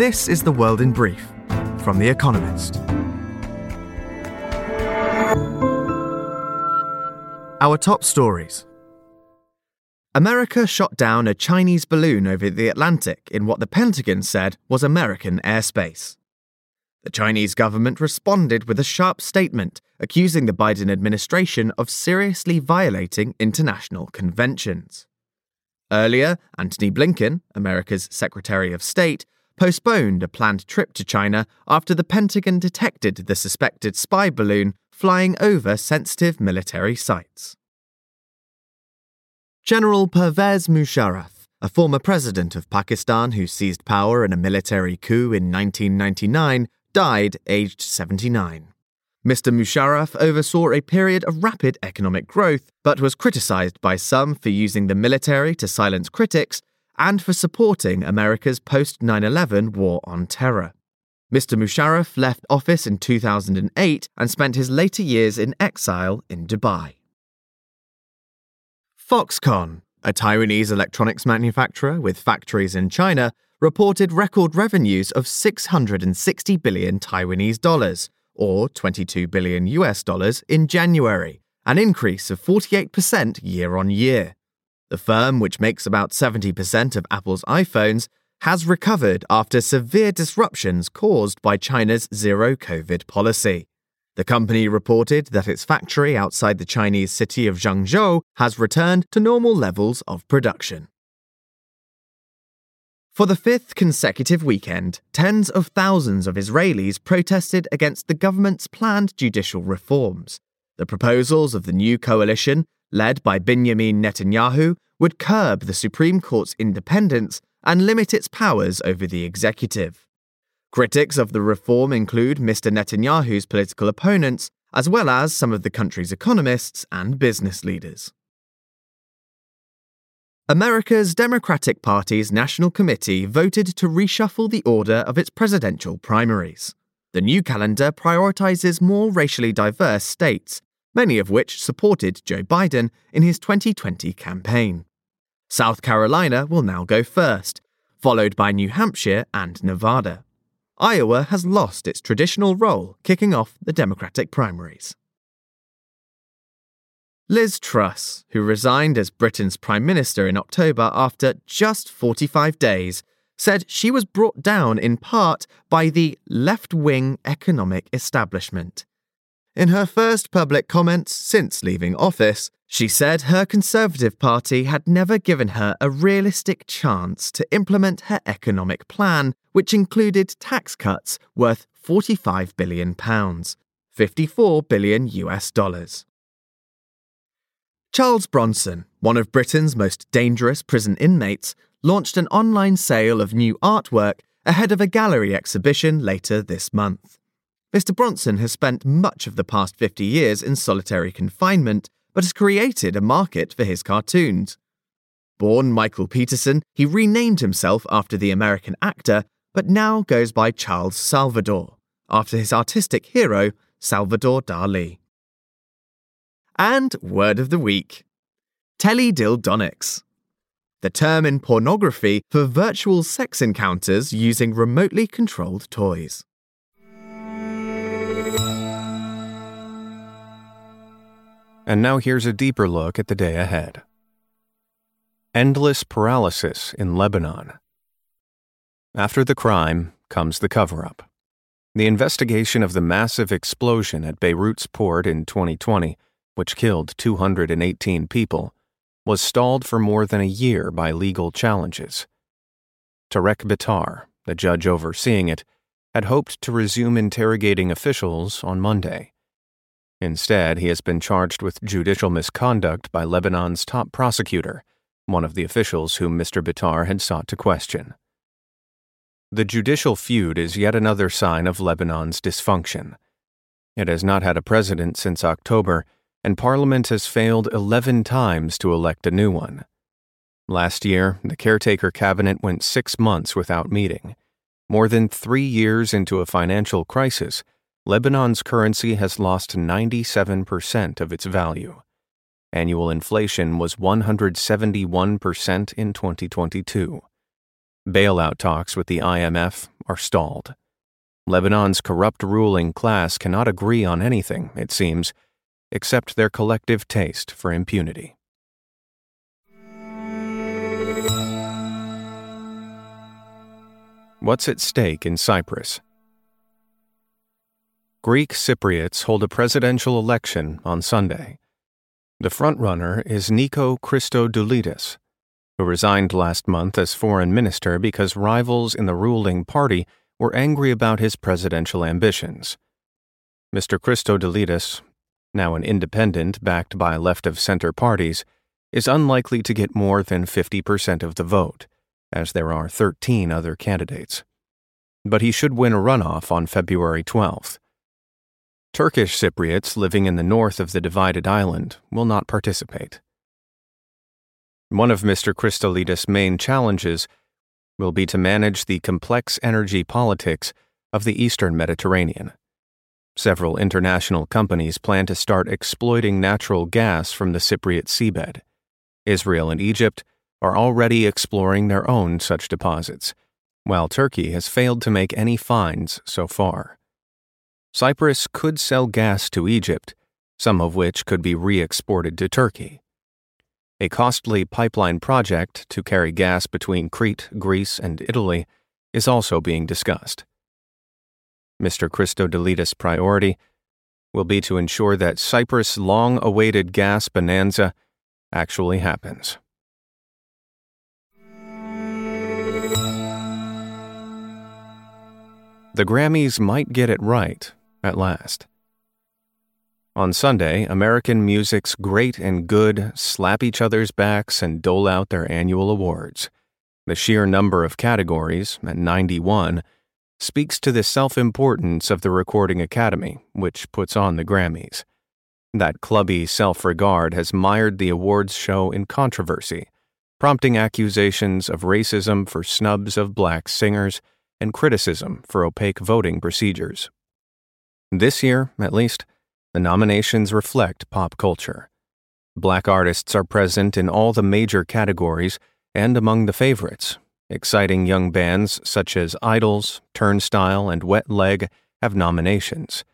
This is The World in Brief from The Economist. Our top stories. America shot down a Chinese balloon over the Atlantic in what the Pentagon said was American airspace. The Chinese government responded with a sharp statement accusing the Biden administration of seriously violating international conventions. Earlier, Antony Blinken, America's Secretary of State, postponed a planned trip to China after the Pentagon detected the suspected spy balloon flying over sensitive military sites. General Pervez Musharraf, a former president of Pakistan who seized power in a military coup in 1999, died aged 79. Mr. Musharraf oversaw a period of rapid economic growth, but was criticized by some for using the military to silence critics and for supporting America's post 9 11 war on terror. Mr. Musharraf left office in 2008 and spent his later years in exile in Dubai. Foxconn, a Taiwanese electronics manufacturer with factories in China, reported record revenues of 660 billion Taiwanese dollars, or 22 billion US dollars, in January, an increase of 48% year on year. The firm, which makes about 70% of Apple's iPhones, has recovered after severe disruptions caused by China's zero COVID policy. The company reported that its factory outside the Chinese city of Zhengzhou has returned to normal levels of production. For the fifth consecutive weekend, tens of thousands of Israelis protested against the government's planned judicial reforms. The proposals of the new coalition, led by Benjamin Netanyahu, would curb the Supreme Court's independence and limit its powers over the executive. Critics of the reform include Mr. Netanyahu's political opponents, as well as some of the country's economists and business leaders. America's Democratic Party's National Committee voted to reshuffle the order of its presidential primaries. The new calendar prioritizes more racially diverse states, many of which supported Joe Biden in his 2020 campaign. South Carolina will now go first, followed by New Hampshire and Nevada. Iowa has lost its traditional role kicking off the Democratic primaries. Liz Truss, who resigned as Britain's Prime Minister in October after just 45 days, said she was brought down in part by the left wing economic establishment. In her first public comments since leaving office, she said her Conservative Party had never given her a realistic chance to implement her economic plan, which included tax cuts worth £45 billion, 54 billion US dollars. Charles Bronson, one of Britain's most dangerous prison inmates, launched an online sale of new artwork ahead of a gallery exhibition later this month. Mr. Bronson has spent much of the past 50 years in solitary confinement but has created a market for his cartoons. Born Michael Peterson, he renamed himself after the American actor, but now goes by Charles Salvador, after his artistic hero, Salvador Dali. And word of the week teledildonics. The term in pornography for virtual sex encounters using remotely controlled toys. And now here's a deeper look at the day ahead. Endless paralysis in Lebanon. After the crime comes the cover up. The investigation of the massive explosion at Beirut's port in 2020, which killed 218 people, was stalled for more than a year by legal challenges. Tarek Bitar, the judge overseeing it, had hoped to resume interrogating officials on Monday. Instead, he has been charged with judicial misconduct by Lebanon's top prosecutor, one of the officials whom Mr. Bitar had sought to question. The judicial feud is yet another sign of Lebanon's dysfunction. It has not had a president since October, and Parliament has failed 11 times to elect a new one. Last year, the caretaker cabinet went six months without meeting. More than three years into a financial crisis, Lebanon's currency has lost 97% of its value. Annual inflation was 171% in 2022. Bailout talks with the IMF are stalled. Lebanon's corrupt ruling class cannot agree on anything, it seems, except their collective taste for impunity. What's at stake in Cyprus? Greek Cypriots hold a presidential election on Sunday. The frontrunner is Nico Christodoulides, who resigned last month as foreign minister because rivals in the ruling party were angry about his presidential ambitions. Mr. Christodoulides, now an independent backed by left of center parties, is unlikely to get more than 50% of the vote, as there are 13 other candidates. But he should win a runoff on February 12th. Turkish Cypriots living in the north of the divided island will not participate. One of Mr. Christodoulides' main challenges will be to manage the complex energy politics of the eastern Mediterranean. Several international companies plan to start exploiting natural gas from the Cypriot seabed. Israel and Egypt are already exploring their own such deposits, while Turkey has failed to make any finds so far. Cyprus could sell gas to Egypt, some of which could be re exported to Turkey. A costly pipeline project to carry gas between Crete, Greece, and Italy is also being discussed. Mr. Christodoulides' priority will be to ensure that Cyprus' long awaited gas bonanza actually happens. The Grammys might get it right at last. On Sunday, American music's great and good slap each other's backs and dole out their annual awards. The sheer number of categories, at 91, speaks to the self importance of the Recording Academy, which puts on the Grammys. That clubby self regard has mired the awards show in controversy, prompting accusations of racism for snubs of black singers and criticism for opaque voting procedures. This year, at least, the nominations reflect pop culture. Black artists are present in all the major categories and among the favorites. Exciting young bands such as IDLES, Turnstile, and Wet Leg have nominations.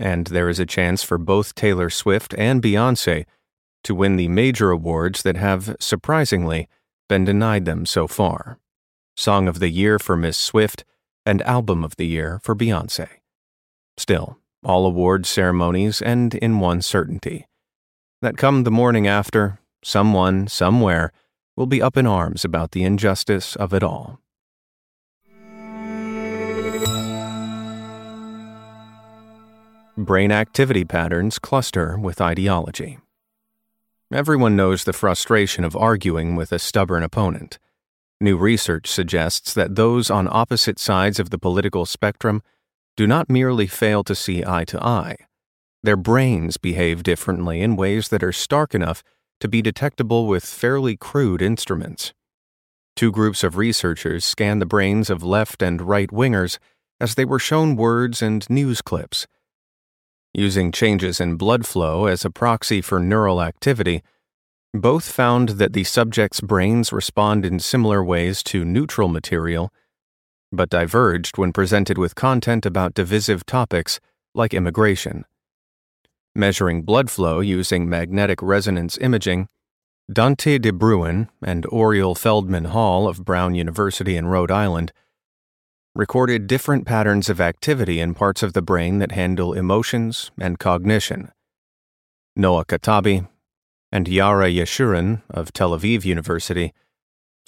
And there is a chance for both Taylor Swift and Beyonce to win the major awards that have, surprisingly, been denied them so far Song of the Year for Miss Swift and Album of the Year for Beyonce. Still, all award ceremonies end in one certainty that come the morning after, someone, somewhere, will be up in arms about the injustice of it all. Brain activity patterns cluster with ideology. Everyone knows the frustration of arguing with a stubborn opponent. New research suggests that those on opposite sides of the political spectrum do not merely fail to see eye to eye. Their brains behave differently in ways that are stark enough to be detectable with fairly crude instruments. Two groups of researchers scanned the brains of left and right wingers as they were shown words and news clips. Using changes in blood flow as a proxy for neural activity, both found that the subjects' brains respond in similar ways to neutral material but diverged when presented with content about divisive topics like immigration. Measuring blood flow using magnetic resonance imaging, Daantje de Bruin and Oriel Feldman Hall of Brown University in Rhode Island recorded different patterns of activity in parts of the brain that handle emotions and cognition. Noa Katabi and Yaara Yeshurun of Tel Aviv University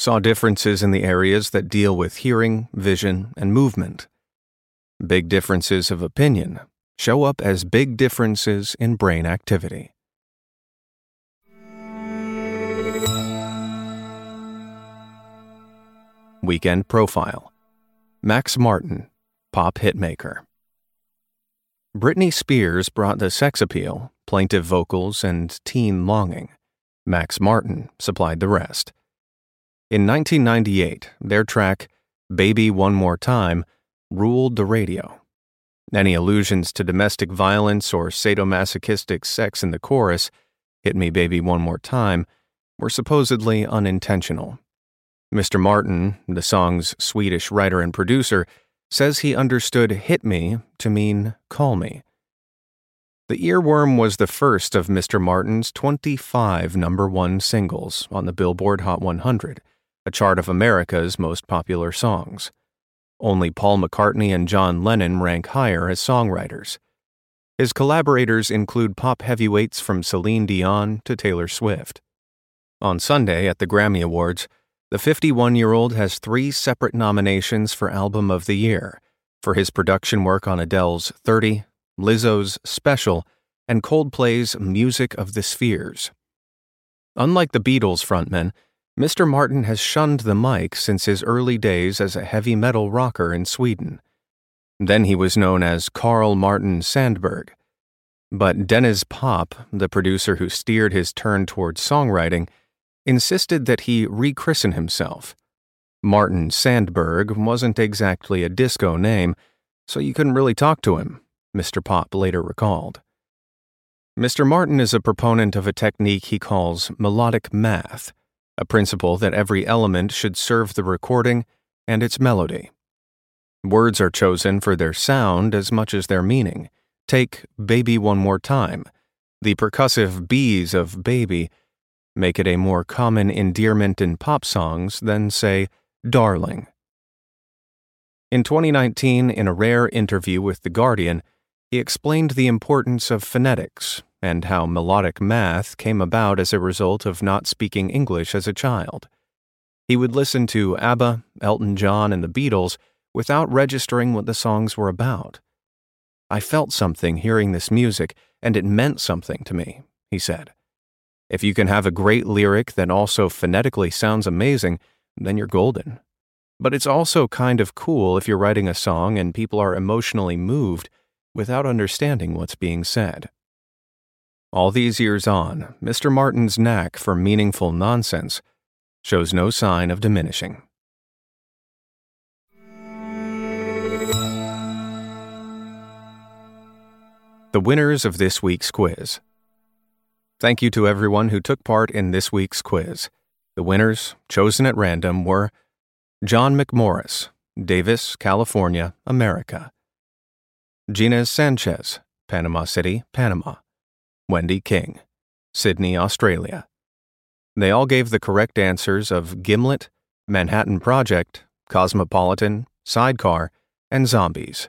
saw differences in the areas that deal with hearing, vision, and movement. Big differences of opinion show up as big differences in brain activity. Weekend Profile Max Martin, Pop Hitmaker. Britney Spears brought the sex appeal, plaintive vocals, and teen longing. Max Martin supplied the rest. In 1998, their track, Baby One More Time, ruled the radio. Any allusions to domestic violence or sadomasochistic sex in the chorus, Hit Me Baby One More Time, were supposedly unintentional. Mr. Martin, the song's Swedish writer and producer, says he understood hit me to mean call me. The Earworm was the first of Mr. Martin's 25 number one singles on the Billboard Hot 100, a chart of America's most popular songs. Only Paul McCartney and John Lennon rank higher as songwriters. His collaborators include pop heavyweights from Celine Dion to Taylor Swift. On Sunday at the Grammy Awards, the 51 year old has three separate nominations for Album of the Year for his production work on Adele's 30, Lizzo's Special, and Coldplay's Music of the Spheres. Unlike the Beatles frontman, Mr. Martin has shunned the mic since his early days as a heavy metal rocker in Sweden. Then he was known as Karl Martin Sandberg. But Denniz Pop, the producer who steered his turn towards songwriting, insisted that he rechristen himself. Martin Sandberg wasn't exactly a disco name, so you couldn't really talk to him, Mr. Pop later recalled. Mr. Martin is a proponent of a technique he calls melodic math, a principle that every element should serve the recording and its melody. Words are chosen for their sound as much as their meaning. Take Baby One More Time. The percussive B's of baby make it a more common endearment in pop songs than, say, darling. In 2019, in a rare interview with The Guardian, he explained the importance of phonetics and how melodic math came about as a result of not speaking English as a child. He would listen to ABBA, Elton John, and the Beatles without registering what the songs were about. I felt something hearing this music, and it meant something to me, he said. If you can have a great lyric that also phonetically sounds amazing, then you're golden. But it's also kind of cool if you're writing a song and people are emotionally moved without understanding what's being said. All these years on, Mr. Martin's knack for meaningful nonsense shows no sign of diminishing. The winners of this week's quiz. Thank you to everyone who took part in this week's quiz. The winners, chosen at random, were John McMorris, Davis, California, America. Gina Sanchez, Panama City, Panama. Wendy King, Sydney, Australia. They all gave the correct answers of Gimlet, Manhattan Project, Cosmopolitan, Sidecar, and Zombies.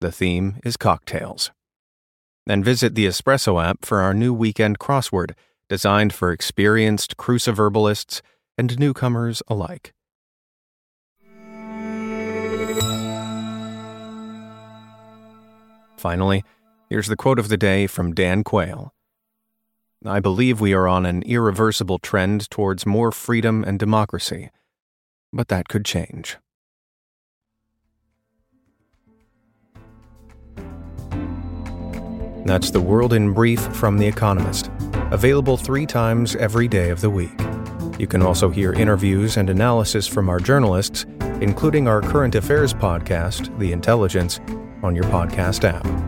The theme is cocktails and visit the Espresso app for our new weekend crossword designed for experienced cruciverbalists and newcomers alike. Finally, here's the quote of the day from Dan Quayle. I believe we are on an irreversible trend towards more freedom and democracy, but that could change. That's The World in Brief from The Economist, available three times every day of the week. You can also hear interviews and analysis from our journalists, including our current affairs podcast, The Intelligence, on your podcast app.